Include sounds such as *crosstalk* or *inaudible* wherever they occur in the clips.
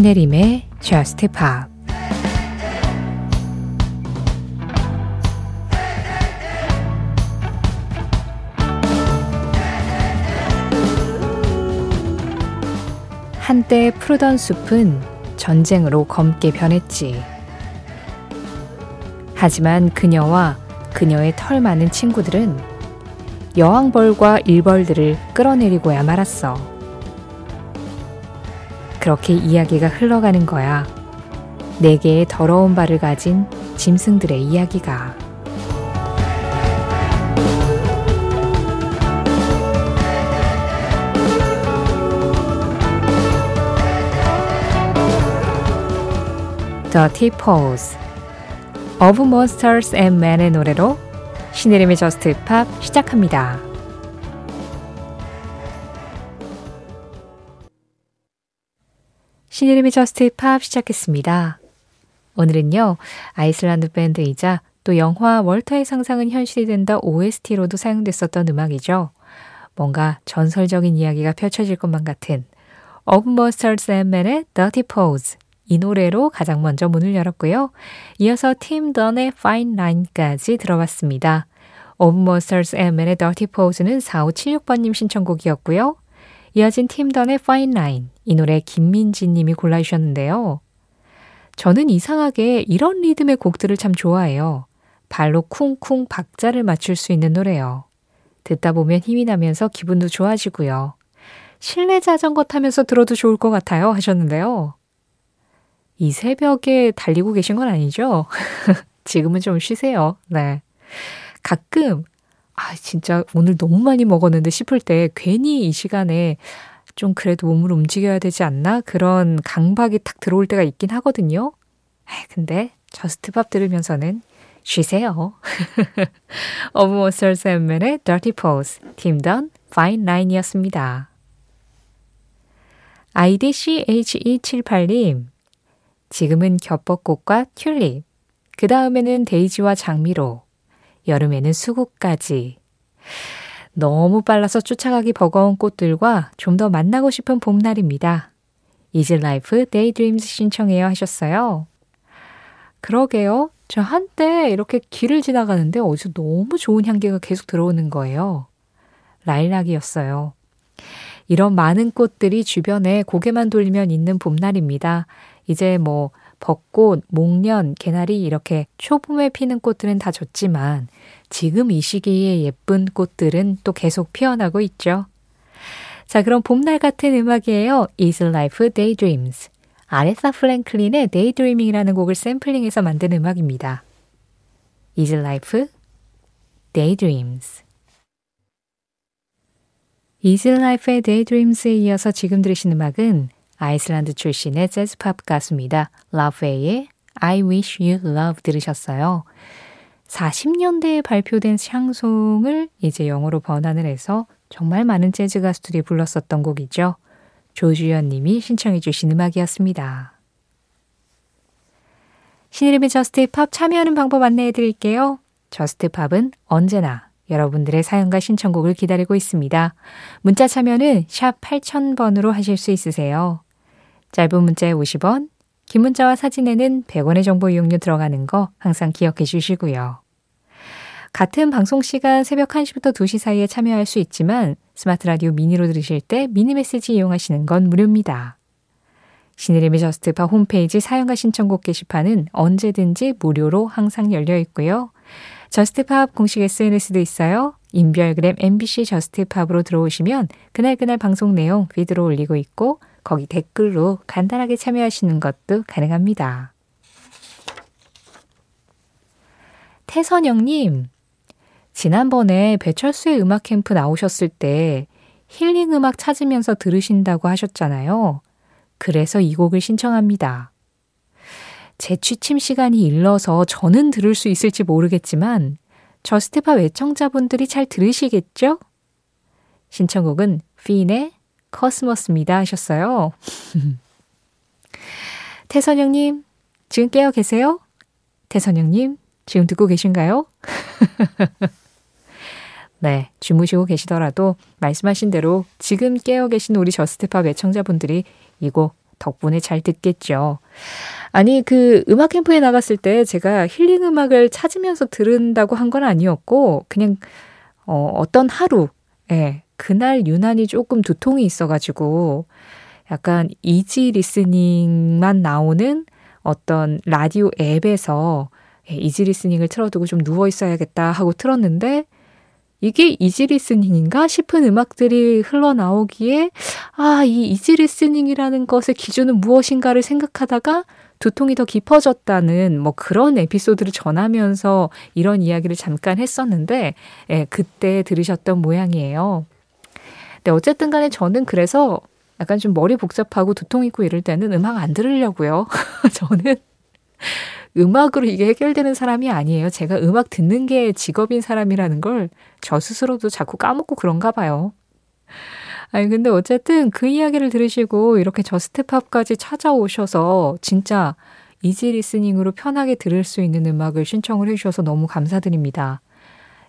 신혜림의 Just Pop 한때 푸르던 숲은 전쟁으로 검게 변했지. 하지만 그녀와 그녀의 털 많은 친구들은 여왕벌과 일벌들을 끌어내리고야 말았어. 그렇게 이야기가 흘러가는 거야. 네 개의 더러운 발을 가진 짐승들의 이야기가. Dirty Pose of Monsters and Men의 노래로 신혜림의 저스트 팝 시작합니다. 신혜림의 저스트 팝 시작했습니다. 오늘은요, 아이슬란드 밴드이자 또 영화 월터의 상상은 현실이 된다 OST로도 사용됐었던 음악이죠. 뭔가 전설적인 이야기가 펼쳐질 것만 같은 and Men의 Dirty Pose 이 노래로 가장 먼저 문을 열었고요. 이어서 팀 던의 Fine Line까지 들어봤습니다. And Men의 Dirty Pose는 4576번님 신청곡이었고요. 이어진 팀 던의 Fine Line, 이 노래 김민지 님이 골라주셨는데요. 저는 이상하게 이런 리듬의 곡들을 참 좋아해요. 발로 쿵쿵 박자를 맞출 수 있는 노래요. 듣다 보면 힘이 나면서 기분도 좋아지고요. 실내 자전거 타면서 들어도 좋을 것 같아요 하셨는데요. 이 새벽에 달리고 계신 건 아니죠? *laughs* 지금은 좀 쉬세요. 네. 가끔, 아, 진짜 오늘 너무 많이 먹었는데 싶을 때 괜히 이 시간에 좀 그래도 몸을 움직여야 되지 않나? 그런 강박이 탁 들어올 때가 있긴 하거든요. 아, 근데 JUST POP 들으면서는 쉬세요. 어브 모설스 앤맨의 Dirty Pose, 팀던 Fine Line이었습니다. IDCHE78님, 지금은 겹벚꽃과 튤립, 그 다음에는 데이지와 장미로, 여름에는 수국까지. 너무 빨라서 쫓아가기 버거운 꽃들과 좀 더 만나고 싶은 봄날입니다. easy life daydreams 신청해요 하셨어요. 그러게요. 저 한때 이렇게 길을 지나가는데 어디서 너무 좋은 향기가 계속 들어오는 거예요. 라일락이었어요. 이런 많은 꽃들이 주변에 고개만 돌리면 있는 봄날입니다. 이제 뭐 벚꽃, 목련, 개나리 이렇게 초봄에 피는 꽃들은 다 졌지만 지금 이 시기에 예쁜 꽃들은 또 계속 피어나고 있죠. 자, 그럼 봄날 같은 음악이에요. Is Life Daydreams. 아레사 플랭클린의 Daydreaming이라는 곡을 샘플링해서 만든 음악입니다. Is Life Daydreams. Is Life의 Daydreams에 이어서 지금 들으신 음악은 아이슬란드 출신의 재즈팝 가수입니다. Laufey의 I Wish You Love 들으셨어요. 40년대에 발표된 샹송을 이제 영어로 번안을 해서 정말 많은 재즈 가수들이 불렀었던 곡이죠. 조주연 님이 신청해 주신 음악이었습니다. 신혜림의 JUST POP 참여하는 방법 안내해 드릴게요. JUST POP은 언제나 여러분들의 사연과 신청곡을 기다리고 있습니다. 문자 참여는 샵 8000번으로 하실 수 있으세요. 짧은 문자에 50원, 긴 문자와 사진에는 100원의 정보 이용료 들어가는 거 항상 기억해 주시고요. 같은 방송 시간 새벽 1시부터 2시 사이에 참여할 수 있지만 스마트 라디오 미니로 들으실 때 미니 메시지 이용하시는 건 무료입니다. 신의림의 저스트파 홈페이지 사용과 신청곡 게시판은 언제든지 무료로 항상 열려 있고요. JUST POP 공식 SNS도 있어요. 인별그램 MBC JUST POP으로 들어오시면 그날그날 방송 내용 feed로 올리고 있고 거기 댓글로 간단하게 참여하시는 것도 가능합니다. 태선영님, 지난번에 배철수의 음악 캠프 나오셨을 때 힐링 음악 찾으면서 들으신다고 하셨잖아요. 그래서 이 곡을 신청합니다. 제 취침 시간이 일러서 저는 들을 수 있을지 모르겠지만 JUST POP 애청자분들이 잘 들으시겠죠? 신청곡은 핀의 Cosmos입니다 하셨어요. *laughs* 태선영님, 지금 깨어 계세요? 태선영님, 지금 듣고 계신가요? *laughs* 네, 주무시고 계시더라도 말씀하신 대로 지금 깨어 계신 우리 JUST POP 애청자분들이 이 곡 덕분에 잘 듣겠죠. 아니, 그 음악 캠프에 나갔을 때 제가 힐링 음악을 찾으면서 들은다고 한 건 아니었고, 그냥, 어, 어떤 하루, 예, 그날 유난히 조금 두통이 있어가지고, 약간 easy listening만 나오는 어떤 라디오 앱에서 예, easy listening을 틀어두고 좀 누워 있어야겠다 하고 틀었는데 이게 easy listening인가 싶은 음악들이 흘러나오기에 아, 이 easy listening이라는 것의 기준은 무엇인가를 생각하다가 두통이 더 깊어졌다는 뭐 그런 에피소드를 전하면서 이런 이야기를 잠깐 했었는데 예, 그때 들으셨던 모양이에요. 네, 어쨌든 간에 저는 그래서 약간 좀 머리 복잡하고 두통 있고 이럴 때는 음악 안 들으려고요. *laughs* 저는 음악으로 이게 해결되는 사람이 아니에요. 제가 음악 듣는 게 직업인 사람이라는 걸 저 스스로도 자꾸 까먹고 그런가 봐요. 아니, 근데 어쨌든 그 이야기를 들으시고 이렇게 Just Pop까지 찾아오셔서 진짜 easy listening으로 편하게 들을 수 있는 음악을 신청을 해주셔서 너무 감사드립니다.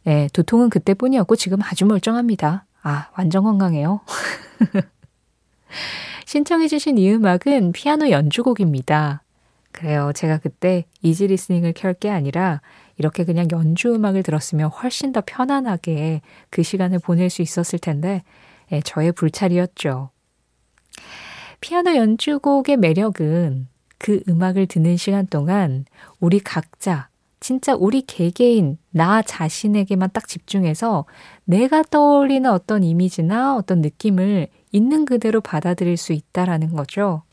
예, 두통은 그때뿐이었고 지금 아주 멀쩡합니다. 아, 완전 건강해요. *laughs* 신청해주신 이 음악은 피아노 연주곡입니다. 그래요. 제가 그때 easy listening을 켤 게 아니라 이렇게 그냥 연주 음악을 들었으면 훨씬 더 편안하게 그 시간을 보낼 수 있었을 텐데, 예, 저의 불찰이었죠. 피아노 연주곡의 매력은 그 음악을 듣는 시간 동안 우리 각자, 진짜 우리 개개인, 나 자신에게만 딱 집중해서 내가 떠올리는 어떤 이미지나 어떤 느낌을 있는 그대로 받아들일 수 있다라는 거죠.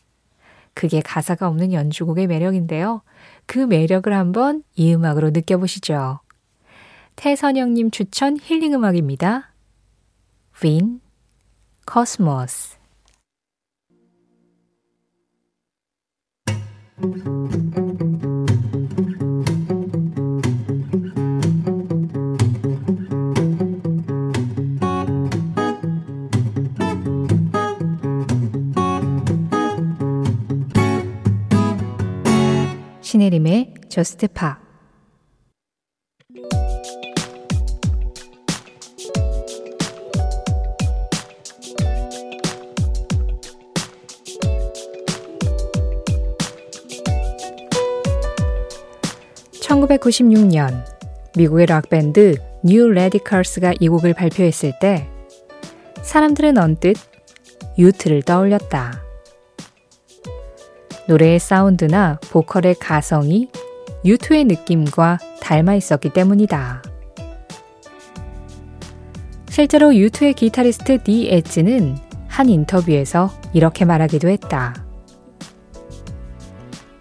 그게 가사가 없는 연주곡의 매력인데요. 그 매력을 한번 이 음악으로 느껴보시죠. 태선영님 추천 힐링 음악입니다. Win Cosmos 신혜림의 Just Pop (1996년) 미국의 락밴드 New Radicals가 이 곡을 발표했을 때 사람들은 언뜻 U2를 떠올렸다. 노래의 사운드나 보컬의 가성이 U2의 느낌과 닮아 있었기 때문이다. 실제로 U2의 기타리스트 The Edge는 한 인터뷰에서 이렇게 말하기도 했다.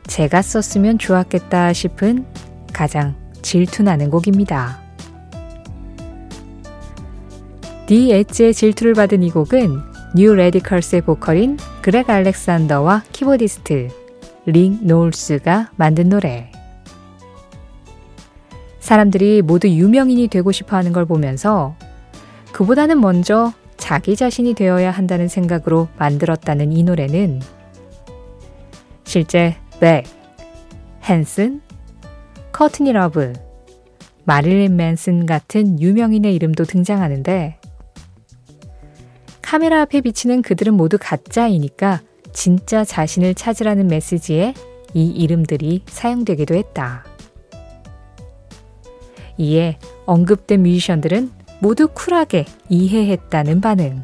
제가 썼으면 좋았겠다 싶은 가장 질투나는 곡입니다. 디 엣지의 질투를 받은 이 곡은 New Radicals의 보컬인 그렉 알렉산더와 키보디스트 릭 노울스가 만든 노래. 사람들이 모두 유명인이 되고 싶어 하는 걸 보면서 그보다는 먼저 자기 자신이 되어야 한다는 생각으로 만들었다는 이 노래는 실제 벡, 핸슨, 커트니 러브, 마릴린 맨슨 같은 유명인의 이름도 등장하는데 카메라 앞에 비치는 그들은 모두 가짜이니까 진짜 자신을 찾으라는 메시지에 이 이름들이 사용되기도 했다. 이에 언급된 뮤지션들은 모두 쿨하게 이해했다는 반응.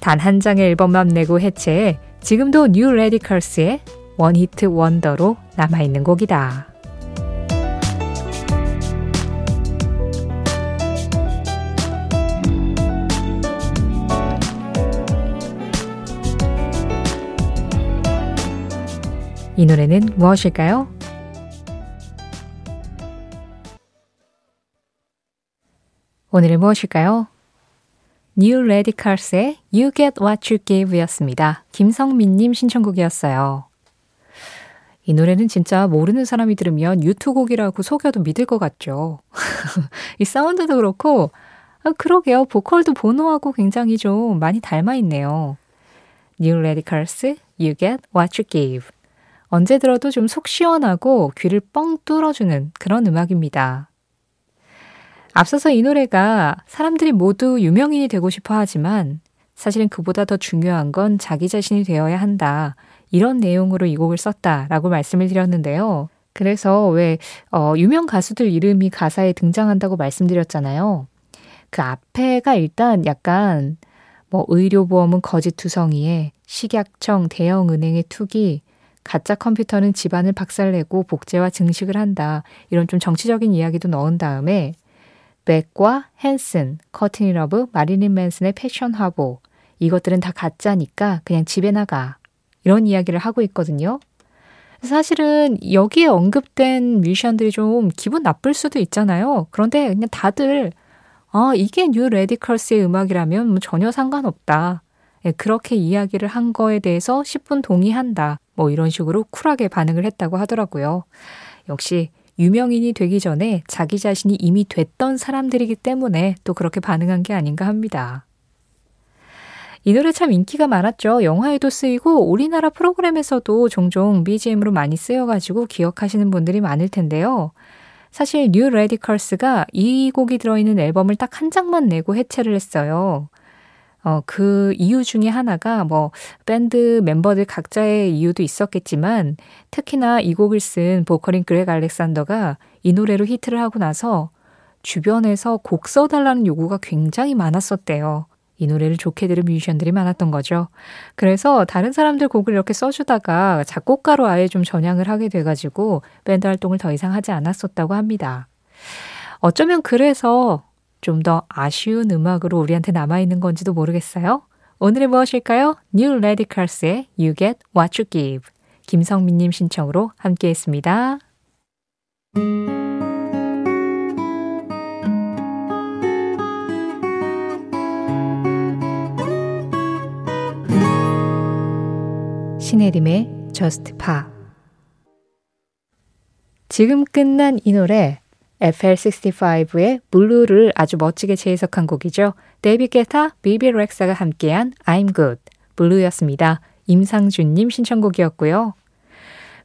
단 한 장의 앨범만 내고 해체해 지금도 New Radicals의 one-hit wonder로 남아있는 곡이다. 이 노래는 무엇일까요? 오늘은 무엇일까요? New Radicals의 You Get What You Give 였습니다. 김성민님 신청곡이었어요. 이 노래는 진짜 모르는 사람이 들으면 유튜곡이라고 속여도 믿을 것 같죠. *laughs* 이 사운드도 그렇고, 아, 그러게요. 보컬도 보노하고 굉장히 좀 많이 닮아 있네요. New Radicals, You Get What You Give. 언제 들어도 좀 속 시원하고 귀를 뻥 뚫어주는 그런 음악입니다. 앞서서 이 노래가 사람들이 모두 유명인이 되고 싶어 하지만 사실은 그보다 더 중요한 건 자기 자신이 되어야 한다. 이런 내용으로 이 곡을 썼다라고 말씀을 드렸는데요. 그래서 왜, 어, 유명 가수들 이름이 가사에 등장한다고 말씀드렸잖아요. 그 앞에가 일단 약간 뭐 의료보험은 거짓투성이에 식약청 대형은행의 투기, 가짜 컴퓨터는 집안을 박살내고 복제와 증식을 한다. 이런 좀 정치적인 이야기도 넣은 다음에 벡과 핸슨, 커트니 러브, 마릴린 맨슨의 패션 화보 이것들은 다 가짜니까 그냥 집에나 가. 이런 이야기를 하고 있거든요. 사실은 여기에 언급된 뮤지션들이 좀 기분 나쁠 수도 있잖아요. 그런데 그냥 다들 아, 이게 New Radicals의 음악이라면 뭐 전혀 상관없다. 예, 그렇게 이야기를 한 거에 대해서 십분 동의한다. 뭐 이런 식으로 쿨하게 반응을 했다고 하더라고요. 역시 유명인이 되기 전에 자기 자신이 이미 됐던 사람들이기 때문에 또 그렇게 반응한 게 아닌가 합니다. 이 노래 참 인기가 많았죠. 영화에도 쓰이고 우리나라 프로그램에서도 종종 BGM으로 많이 쓰여가지고 기억하시는 분들이 많을 텐데요. 사실 New Radicals가 이 곡이 들어있는 앨범을 딱 한 장만 내고 해체를 했어요. 어, 그 이유 중에 하나가 뭐 밴드 멤버들 각자의 이유도 있었겠지만 특히나 이 곡을 쓴 보컬인 그렉 알렉산더가 이 노래로 히트를 하고 나서 주변에서 곡 써달라는 요구가 굉장히 많았었대요. 이 노래를 좋게 들은 뮤지션들이 많았던 거죠. 그래서 다른 사람들 곡을 이렇게 써주다가 작곡가로 아예 좀 전향을 하게 돼가지고 밴드 활동을 더 이상 하지 않았었다고 합니다. 어쩌면 그래서 좀 더 아쉬운 음악으로 우리한테 남아있는 건지도 모르겠어요. 오늘의 무엇일까요? New Radicals의 You Get What You Give. 김성민님 신청으로 함께 했습니다. 신혜림의 Just Pa 지금 끝난 이 노래 FL65의 블루를 아주 멋지게 재해석한 곡이죠. 데이비드 게타, 비비 렉사가 함께한 I'm Good, Blue였습니다. 임상준님 신청곡이었고요.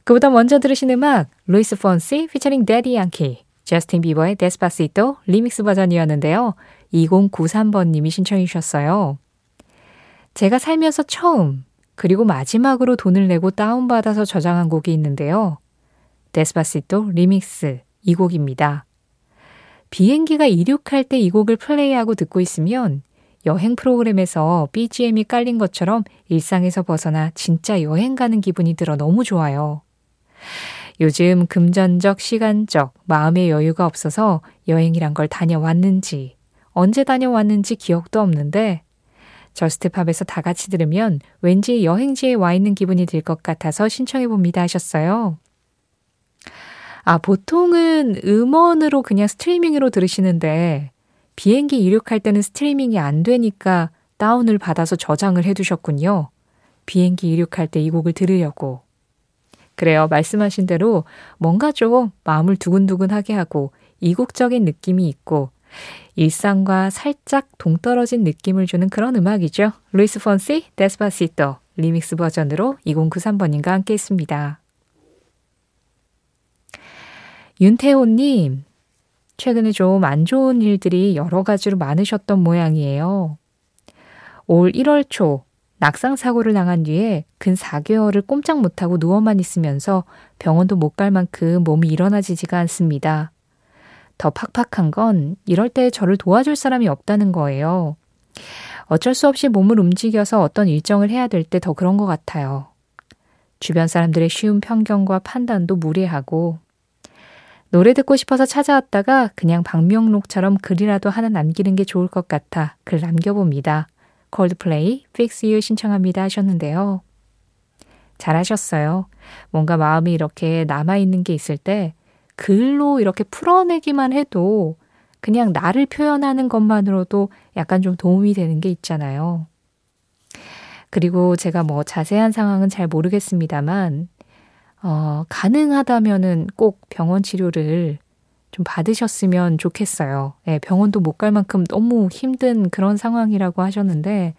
그보다 먼저 들으신 음악 루이스 폰시 피처링 대디 양키 저스틴 비버의 Despacito 리믹스 버전이었는데요. 2093번님이 신청해 주셨어요. 제가 살면서 처음 그리고 마지막으로 돈을 내고 다운받아서 저장한 곡이 있는데요. Despacito 리믹스 이 곡입니다. 비행기가 이륙할 때 이 곡을 플레이하고 듣고 있으면 여행 프로그램에서 BGM이 깔린 것처럼 일상에서 벗어나 진짜 여행 가는 기분이 들어 너무 좋아요. 요즘 금전적, 시간적, 마음의 여유가 없어서 여행이란 걸 다녀왔는지, 언제 다녀왔는지 기억도 없는데 Just Pop에서 다 같이 들으면 왠지 여행지에 와 있는 기분이 들 것 같아서 신청해 봅니다 하셨어요. 아, 보통은 음원으로 그냥 스트리밍으로 들으시는데 비행기 이륙할 때는 스트리밍이 안 되니까 다운을 받아서 저장을 해 두셨군요. 비행기 이륙할 때 이 곡을 들으려고. 그래요. 말씀하신 대로 뭔가 좀 마음을 두근두근하게 하고 이국적인 느낌이 있고 일상과 살짝 동떨어진 느낌을 주는 그런 음악이죠. 루이스 폰시 Despacito 리믹스 버전으로 2093번님과 함께 했습니다. 윤태호님, 최근에 좀 안 좋은 일들이 여러 가지로 많으셨던 모양이에요. 올 1월 초 낙상 사고를 당한 뒤에 근 4개월을 꼼짝 못하고 누워만 있으면서 병원도 못 갈 만큼 몸이 일어나지지가 않습니다. 더 팍팍한 건 이럴 때 저를 도와줄 사람이 없다는 거예요. 어쩔 수 없이 몸을 움직여서 어떤 일정을 해야 될 때 더 그런 것 같아요. 주변 사람들의 쉬운 편견과 판단도 무례하고 노래 듣고 싶어서 찾아왔다가 그냥 방명록처럼 글이라도 하나 남기는 게 좋을 것 같아 글 남겨봅니다. 콜드플레이, Fix You 신청합니다 하셨는데요. 잘하셨어요. 뭔가 마음이 이렇게 남아있는 게 있을 때 글로 이렇게 풀어내기만 해도 그냥 나를 표현하는 것만으로도 약간 좀 도움이 되는 게 있잖아요. 그리고 제가 뭐 자세한 상황은 잘 모르겠습니다만, 어, 가능하다면은 꼭 병원 치료를 좀 받으셨으면 좋겠어요. 네, 병원도 못 갈 만큼 너무 힘든 그런 상황이라고 하셨는데,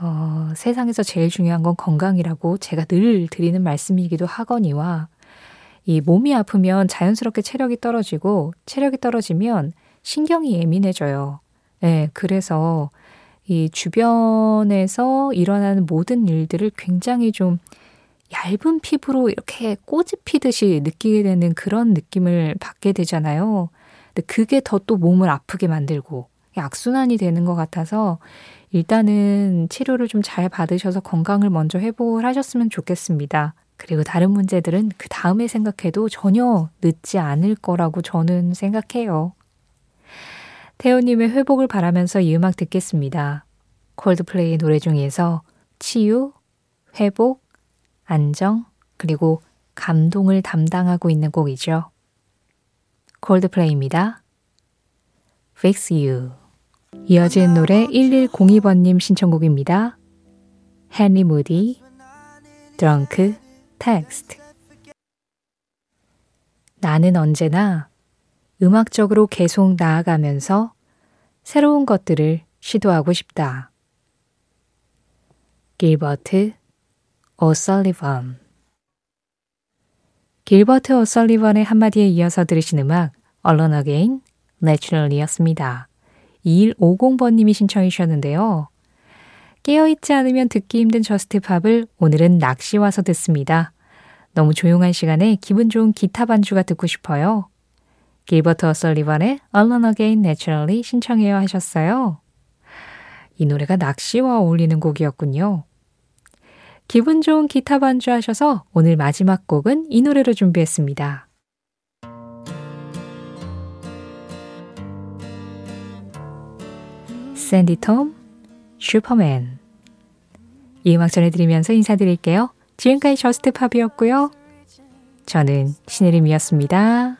어, 세상에서 제일 중요한 건 건강이라고 제가 늘 드리는 말씀이기도 하거니와, 이 몸이 아프면 자연스럽게 체력이 떨어지고 체력이 떨어지면 신경이 예민해져요. 네, 그래서 이 주변에서 일어나는 모든 일들을 굉장히 좀 얇은 피부로 이렇게 꼬집히듯이 느끼게 되는 그런 느낌을 받게 되잖아요. 근데 그게 더 또 몸을 아프게 만들고 악순환이 되는 것 같아서 일단은 치료를 좀 잘 받으셔서 건강을 먼저 회복을 하셨으면 좋겠습니다. 그리고 다른 문제들은 그 다음에 생각해도 전혀 늦지 않을 거라고 저는 생각해요. 태호님의 회복을 바라면서 이 음악 듣겠습니다. 콜드플레이 노래 중에서 치유, 회복, 안정, 그리고 감동을 담당하고 있는 곡이죠. 콜드플레이입니다. Fix You. 이어진 노래 1102번님 신청곡입니다. 헨리 무디, 드렁크, 텍스트. 나는 언제나 음악적으로 계속 나아가면서 새로운 것들을 시도하고 싶다. 길버트 오설리번 길버트 오설리번의 한마디에 이어서 들으신 음악 Alone Again, Naturally였습니다. 2150번님이 신청해 주셨는데요. 깨어있지 않으면 듣기 힘든 저스트 팝을 오늘은 낚시 와서 듣습니다. 너무 조용한 시간에 기분 좋은 기타 반주가 듣고 싶어요. 길버트 어설리반의 Alone Again Naturally 신청해요 하셨어요. 이 노래가 낚시와 어울리는 곡이었군요. 기분 좋은 기타 반주 하셔서 오늘 마지막 곡은 이 노래로 준비했습니다. 샌디 톰, 슈퍼맨. 이 음악 전해드리면서 인사드릴게요. 지금까지 저스트 팝이었고요. 저는 신혜림이었습니다.